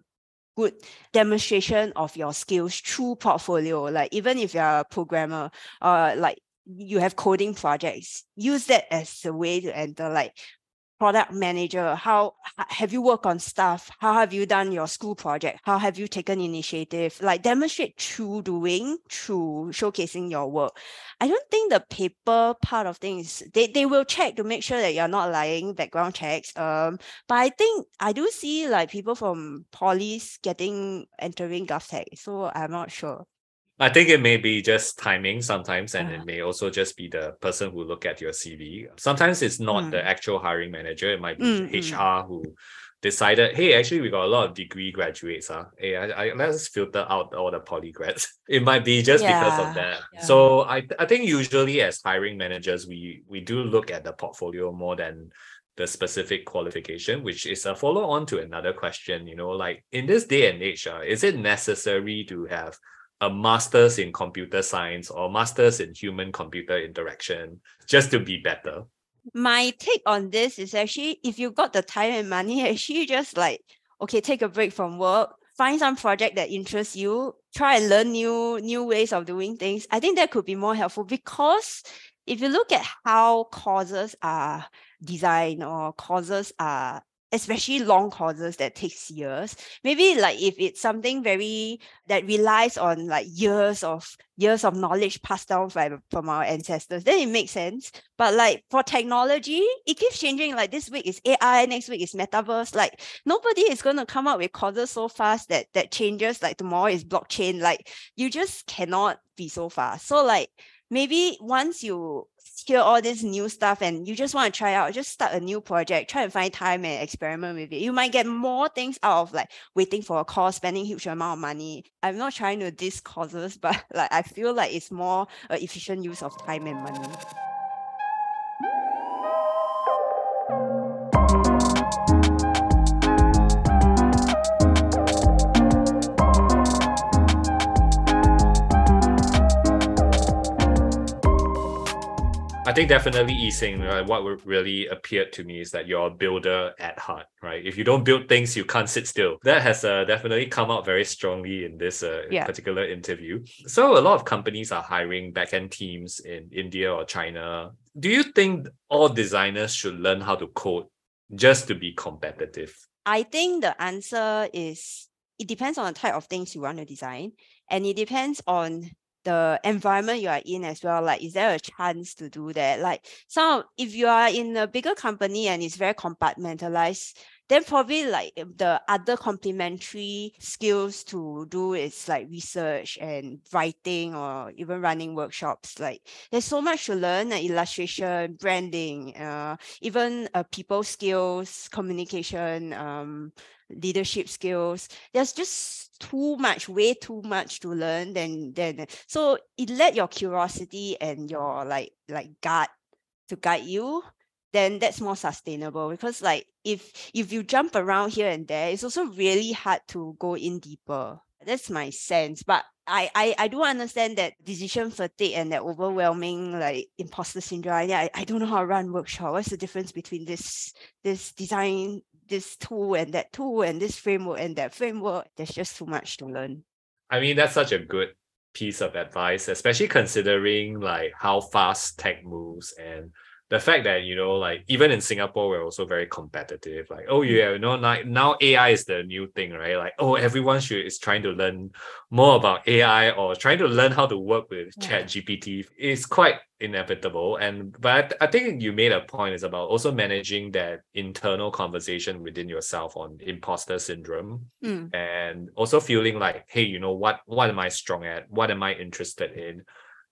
good demonstration of your skills through portfolio. Like even if you're a programmer or like you have coding projects, use that as a way to enter like product manager? How have you worked on stuff how have you done your school project? How have you taken initiative? Like demonstrate through doing through showcasing your work. I don't think the paper part of things they, they will check to make sure that you're not lying background checks um but i think i do see like people from polys getting entering govtech so i'm not sure I think it may be just timing sometimes, and Uh. it may also just be the person who look at your CV. Sometimes it's not the Mm. actual hiring manager; it might be Mm, mm. HR who decided, "Hey, actually, we got a lot of degree graduates. Huh? Hey, I, I, let's filter out all the poly grads." It might be just because of that. yeah. So I, I think usually as hiring managers, we we do look at the portfolio more than the specific qualification, which is a follow on to another question. You know, like in this day and age, uh, is it necessary to have a master's in computer science or master's in human computer interaction just to be better? my take on this is actually if you got the time and money, actually just like okay, take a break from work, find some project that interests you, try and learn new new ways of doing things. I think that could be more helpful because if you look at how courses are designed or courses are especially long courses that takes years maybe like if it's something very that relies on like years of years of knowledge passed down from, from our ancestors then it makes sense but like for technology, it keeps changing. Like this week is AI, next week is metaverse. Like nobody is going to come up with courses so fast that that changes. Like tomorrow is blockchain. Like you just cannot be so fast. So like maybe once you hear all this new stuff and you just want to try out, just start a new project, try and find time and experiment with it. You might get more things out of like waiting for a call, spending huge amount of money. I'm not trying to diss courses, but like I feel like it's more a efficient use of time and money. I think definitely Yi Xin, right, what really appeared to me is that you're a builder at heart, right? If you don't build things, you can't sit still. That has uh, definitely come out very strongly in this uh, Yeah. particular interview. So a lot of companies are hiring backend teams in India or China. Do you think all designers should learn how to code just to be competitive? I think the answer is it depends on the type of things you want to design, and it depends on the environment you are in as well. Like, is there a chance to do that? Like, some if you are in a bigger company and it's very compartmentalized, then probably like the other complementary skills to do is like research and writing or even running workshops. Like, there's so much to learn: like illustration, branding, uh, even uh, people skills, communication, um, leadership skills. There's just too much, way too much to learn. Then, then so it let your curiosity and your like like gut to guide you. Then that's more sustainable because like if if you jump around here and there, it's also really hard to go in deeper. That's my sense, but I, I I do understand that decision fatigue and that overwhelming like imposter syndrome. I, I don't know how to run workshop. What's the difference between this this design, this tool and that tool and this framework and that framework? There's just too much to learn. I mean, that's such a good piece of advice, especially considering like how fast tech moves and the fact that you know like even in singapore we're also very competitive like oh yeah you know like now ai is the new thing right like oh everyone should is trying to learn more about ai or trying to learn how to work with Yeah. chat gpt it's quite inevitable and but I, I think you made a point is about also managing that internal conversation within yourself on imposter syndrome Mm. and also feeling like hey you know what what am i strong at what am i interested in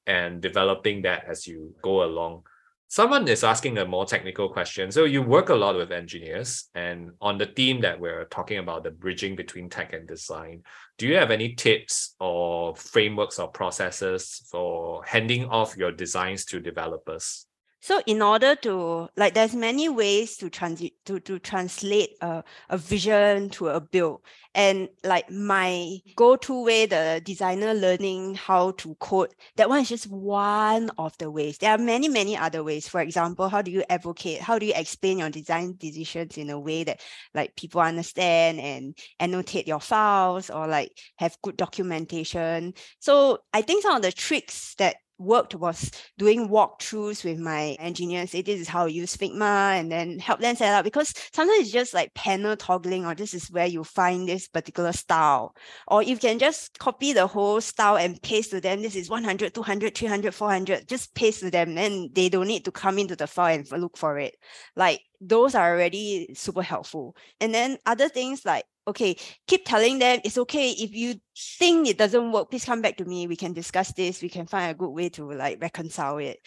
and developing that as you go along. Someone is asking a more technical question. So you work a lot with engineers, and on the theme that we're talking about, the bridging between tech and design, do you have any tips or frameworks or processes for handing off your designs to developers? So in order to like there's many ways to transit to, to translate a, a vision to a build. And like my go-to way, the designer learning how to code, that one is just one of the ways. There are many, many other ways. For example, how do you advocate? How do you explain your design decisions in a way that like people understand and annotate your files or like have good documentation? So I think some of the tricks that worked was doing walkthroughs with my engineers. Say this is how I use Figma and then help them set up because sometimes it's just like panel toggling or this is where you find this particular style. Or you can just copy the whole style and paste to them. This is 100, 200, 300, 400. Just paste to them. Then they don't need to come into the file and look for it. Like those are already super helpful. And then other things like okay, keep telling them it's okay. If you think it doesn't work, please come back to me. We can discuss this. We can find a good way to like reconcile it.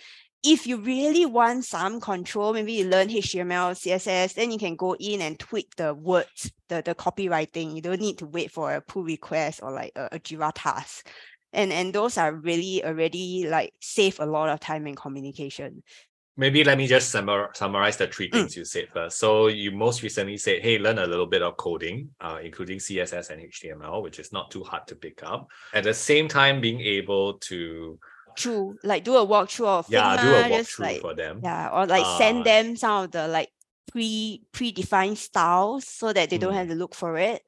If you really want some control, maybe you learn HTML, CSS, then you can go in and tweak the words, the, the copywriting. You don't need to wait for a pull request or like a, a Jira task. And, and those are really already like save a lot of time in communication maybe let me just summar, summarize the three mm. things mm. you said first. So you most recently said, hey, learn a little bit of coding, uh, including CSS and HTML, which is not too hard to pick up. At the same time, being able to True, like do a walkthrough of yeah, Figma, do a walkthrough like, for them. Yeah, or like uh, send them some of the like pre predefined styles so that they mm. don't have to look for it.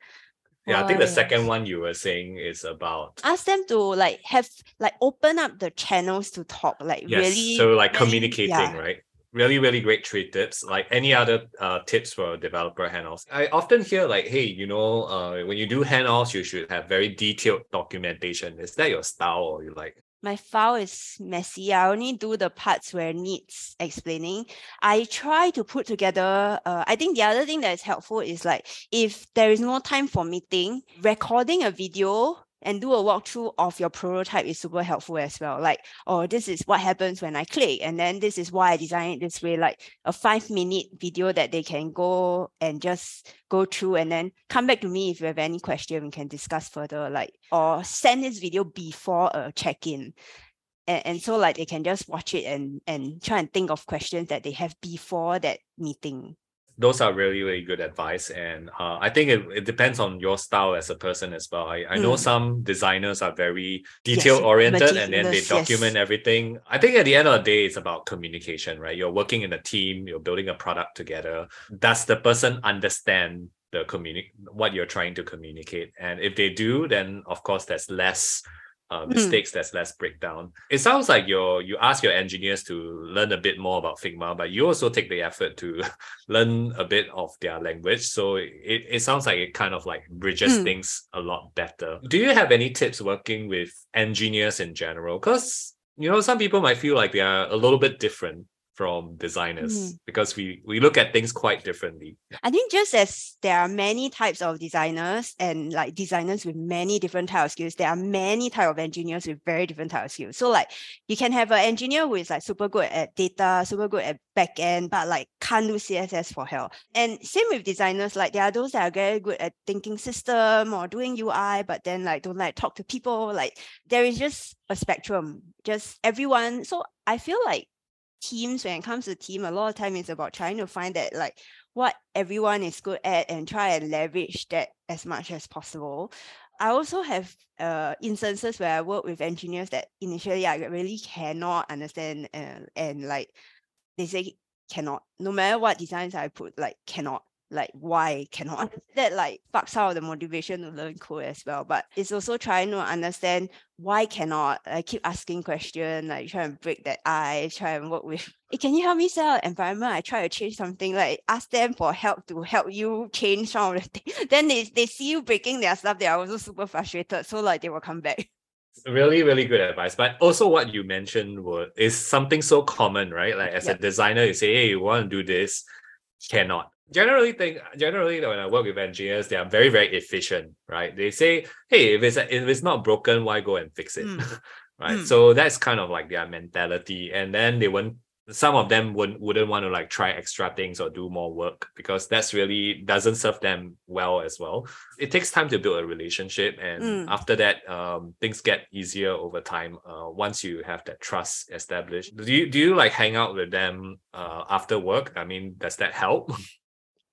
Yeah, I think the second one you were saying is about ask them to like have like open up the channels to talk, like yes, really. So like communicating, yeah. right? Really, really great three tips. Like any other uh, tips for developer handoffs. I often hear like, hey, you know, uh, when you do handoffs, you should have very detailed documentation. Is that your style or you like my file is messy. I only do the parts where it needs explaining. I try to put together, uh, I think the other thing that is helpful is like, if there is no time for meeting, recording a video and do a walkthrough of your prototype is super helpful as well. Like, oh, this is what happens when I click. And then this is why I designed it this way, like a five minute video that they can go and just go through and then come back to me if you have any question, we can discuss further, like, or send this video before a check-in. And, and so like they can just watch it and and try and think of questions that they have before that meeting those are really really good advice. And uh, i think it, it depends on your style as a person as well. I, I mm. know some designers are very detail oriented yes, and then they document yes. everything. I think at the end of the day it's about communication right? You're working in a team you're building a product together. Does the person understand the communi- what you're trying to communicate? And if they do then of course there's less uh, hmm. mistakes, mm. there's less breakdown. It sounds like you you ask your engineers to learn a bit more about Figma, but you also take the effort to learn a bit of their language. So it, it sounds like it kind of like bridges mm. things a lot better. Do you have any tips working with engineers in general? Because you know, some people might feel like they are a little bit different from designers mm. because we we look at things quite differently. I think just as there are many types of designers and like designers with many different type of skills, there are many type of engineers with very different type of skills. So like you can have an engineer who is like super good at data, super good at backend, but like can't do CSS for hell. And same with designers, like there are those that are very good at thinking system or doing UI, but then like don't like talk to people. Like there is just a spectrum. Just everyone. So I feel like teams when it comes to team a lot of time it's about trying to find that like what everyone is good at and try and leverage that as much as possible. I also have uh, instances where I work with engineers that initially I really cannot understand and, and like they say cannot. No matter what designs I put like cannot like why cannot? That like fucks out the motivation to learn code as well but it's also trying to understand why cannot. I keep asking questions like try and break that ice try and work with hey, can you help me sell environment? I try to change something like ask them for help to help you change some of the things then they, they see you breaking their stuff they are also super frustrated so like they will come back. Really really good advice but also what you mentioned was is something so common right? Like as yep. a designer you say hey you want to do this cannot generally think generally when I work with engineers, they are very, very efficient, right? They say, hey, if it's if it's not broken, why go and fix it? Mm. right? Mm. So that's kind of like their mentality. And then they won't some of them wouldn't wouldn't want to like try extra things or do more work because that's really doesn't serve them well as well. It takes time to build a relationship, and mm. after that, um, things get easier over time. Uh, once you have that trust established, do you do you like hang out with them uh, after work? I mean, does that help?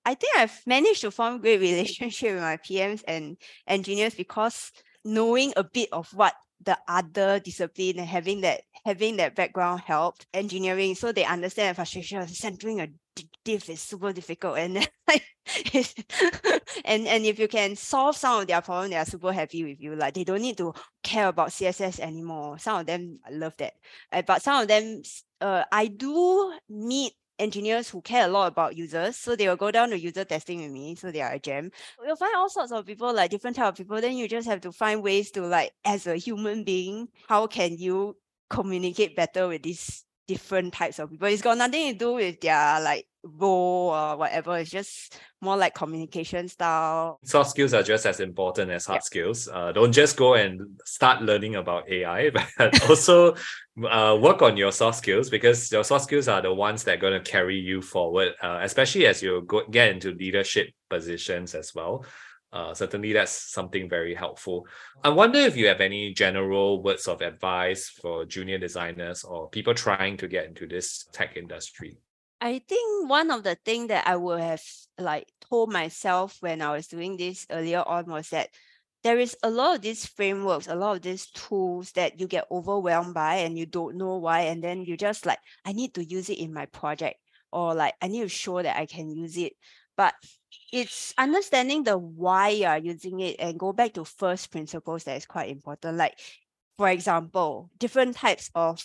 I think I've managed to form great relationship with my PMs and engineers because knowing a bit of what the other discipline and having that having that background helped engineering so they understand the frustration centering a div is super difficult and and and if you can solve some of their problem they are super happy with you. Like they don't need to care about css anymore. Some of them love that. Uh, but some of them uh, i do meet engineers who care a lot about users. So they will go down to user testing with me. So they are a gem. You'll find all sorts of people, like different type of people. Then you just have to find ways to like, as a human being, how can you communicate better with these different types of people? It's got nothing to do with their like role or whatever. It's just more like communication style. Soft skills are just as important as hard skills. Uh, don't just go and start learning about AI, but also uh, work on your soft skills because your soft skills are the ones that are going to carry you forward, uh, especially as you go, get into leadership positions as well. Uh, certainly, that's something very helpful. I wonder if you have any general words of advice for junior designers or people trying to get into this tech industry. I think one of the things that I would have like told myself when I was doing this earlier on was that there is a lot of these frameworks, a lot of these tools that you get overwhelmed by and you don't know why. And then you just like, I need to use it in my project or like, I need to show that I can use it. But it's understanding the why you are using it and go back to first principles that is quite important. Like, for example, different types of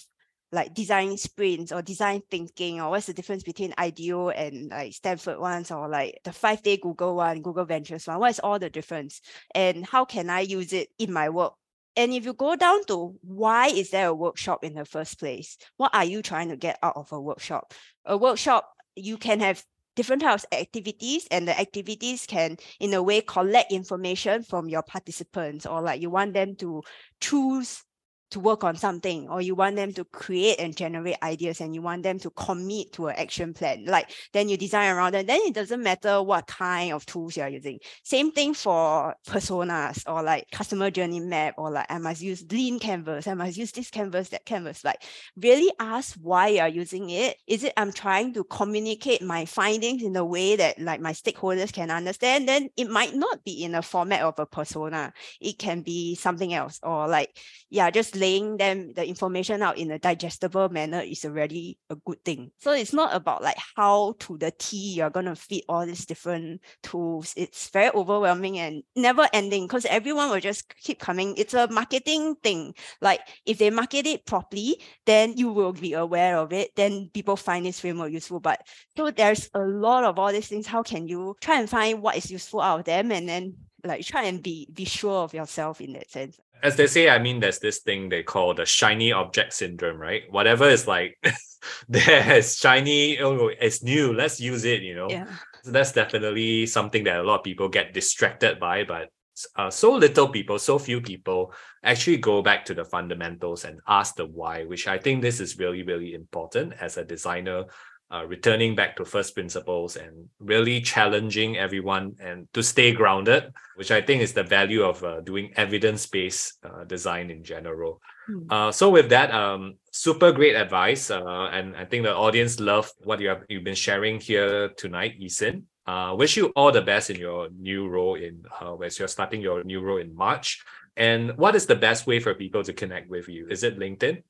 like design sprints or design thinking or what's the difference between IDEO and like Stanford ones or like the five day Google one, Google Ventures one? What is all the difference? And how can I use it in my work? And if you go down to why is there a workshop in the first place? What are you trying to get out of a workshop? A workshop, you can have different types of activities and the activities can in a way collect information from your participants or like you want them to choose to work on something or you want them to create and generate ideas and you want them to commit to an action plan like then you design around it then it doesn't matter what kind of tools you're using. Same thing for personas or like customer journey map or like i must use lean canvas i must use this canvas that canvas. Like really ask why you're using it. Is it i'm trying to communicate my findings in a way that like my stakeholders can understand? Then it might not be in a format of a persona. It can be something else or like yeah just laying them the information out in a digestible manner is already a good thing. So it's not about like how to the T you're gonna fit all these different tools. It's very overwhelming and never ending because everyone will just keep coming. It's a marketing thing. Like if they market it properly, then you will be aware of it. Then people find this framework useful. But so there's a lot of all these things. How can you try and find what is useful out of them and then like try and be be sure of yourself in that sense as they say, I mean, there's this thing they call the shiny object syndrome, right? Whatever is like, there's shiny, oh, it's new, let's use it, you know? Yeah. So that's definitely something that a lot of people get distracted by, but uh, so little people, so few people actually go back to the fundamentals and ask the why, which I think this is really, really important as a designer uh, returning back to first principles and really challenging everyone and to stay grounded, which I think is the value of uh, doing evidence based uh, design in general. Mm. so with that, um, super great advice, uh, and I think the audience love what you have you've been sharing here tonight, Yi Xin. Uh, wish you all the best in your new role in uh, as you're starting your new role in March. And what is the best way for people to connect with you? Is it LinkedIn?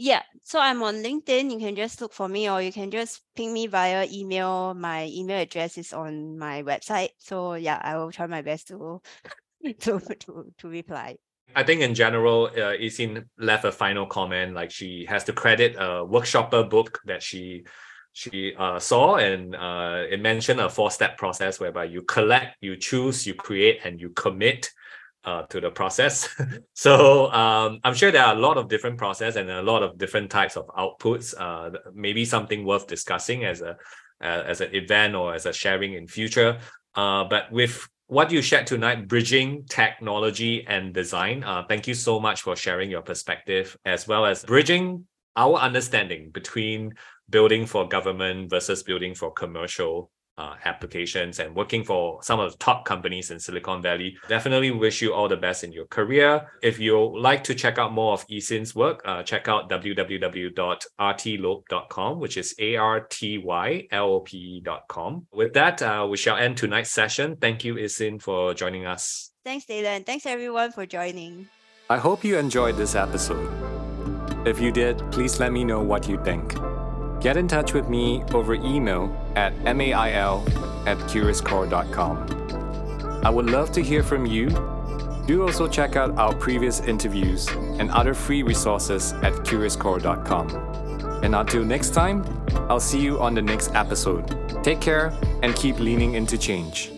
Yeah, so I'm on LinkedIn. You can just look for me, or you can just ping me via email. My email address is on my website. So yeah, I will try my best to to to, to reply. I think in general, uh, Yi Xin left a final comment. Like she has to credit a workshopper book that she she uh, saw, and uh, it mentioned a four step process whereby you collect, you choose, you create, and you commit uh, to the process. so um, I'm sure there are a lot of different process and a lot of different types of outputs. Uh, maybe something worth discussing as a uh, as an event or as a sharing in future. Uh, but with what you shared tonight, bridging technology and design. Uh, thank you so much for sharing your perspective as well as bridging our understanding between building for government versus building for commercial uh, applications and working for some of the top companies in Silicon Valley. Definitely wish you all the best in your career. If you like to check out more of Yi Xin's work, uh, check out www.artylope.com, which is A-R-T-Y-L-O-P-E.com. With that, uh, we shall end tonight's session. Thank you, Yi Xin, for joining us. Thanks, Dylan. Thanks, everyone, for joining. I hope you enjoyed this episode. If you did, please let me know what you think. Get in touch with me over email at mail at curiouscore.com. I would love to hear from you. Do also check out our previous interviews and other free resources at curiouscore.com. And until next time, I'll see you on the next episode. Take care and keep leaning into change.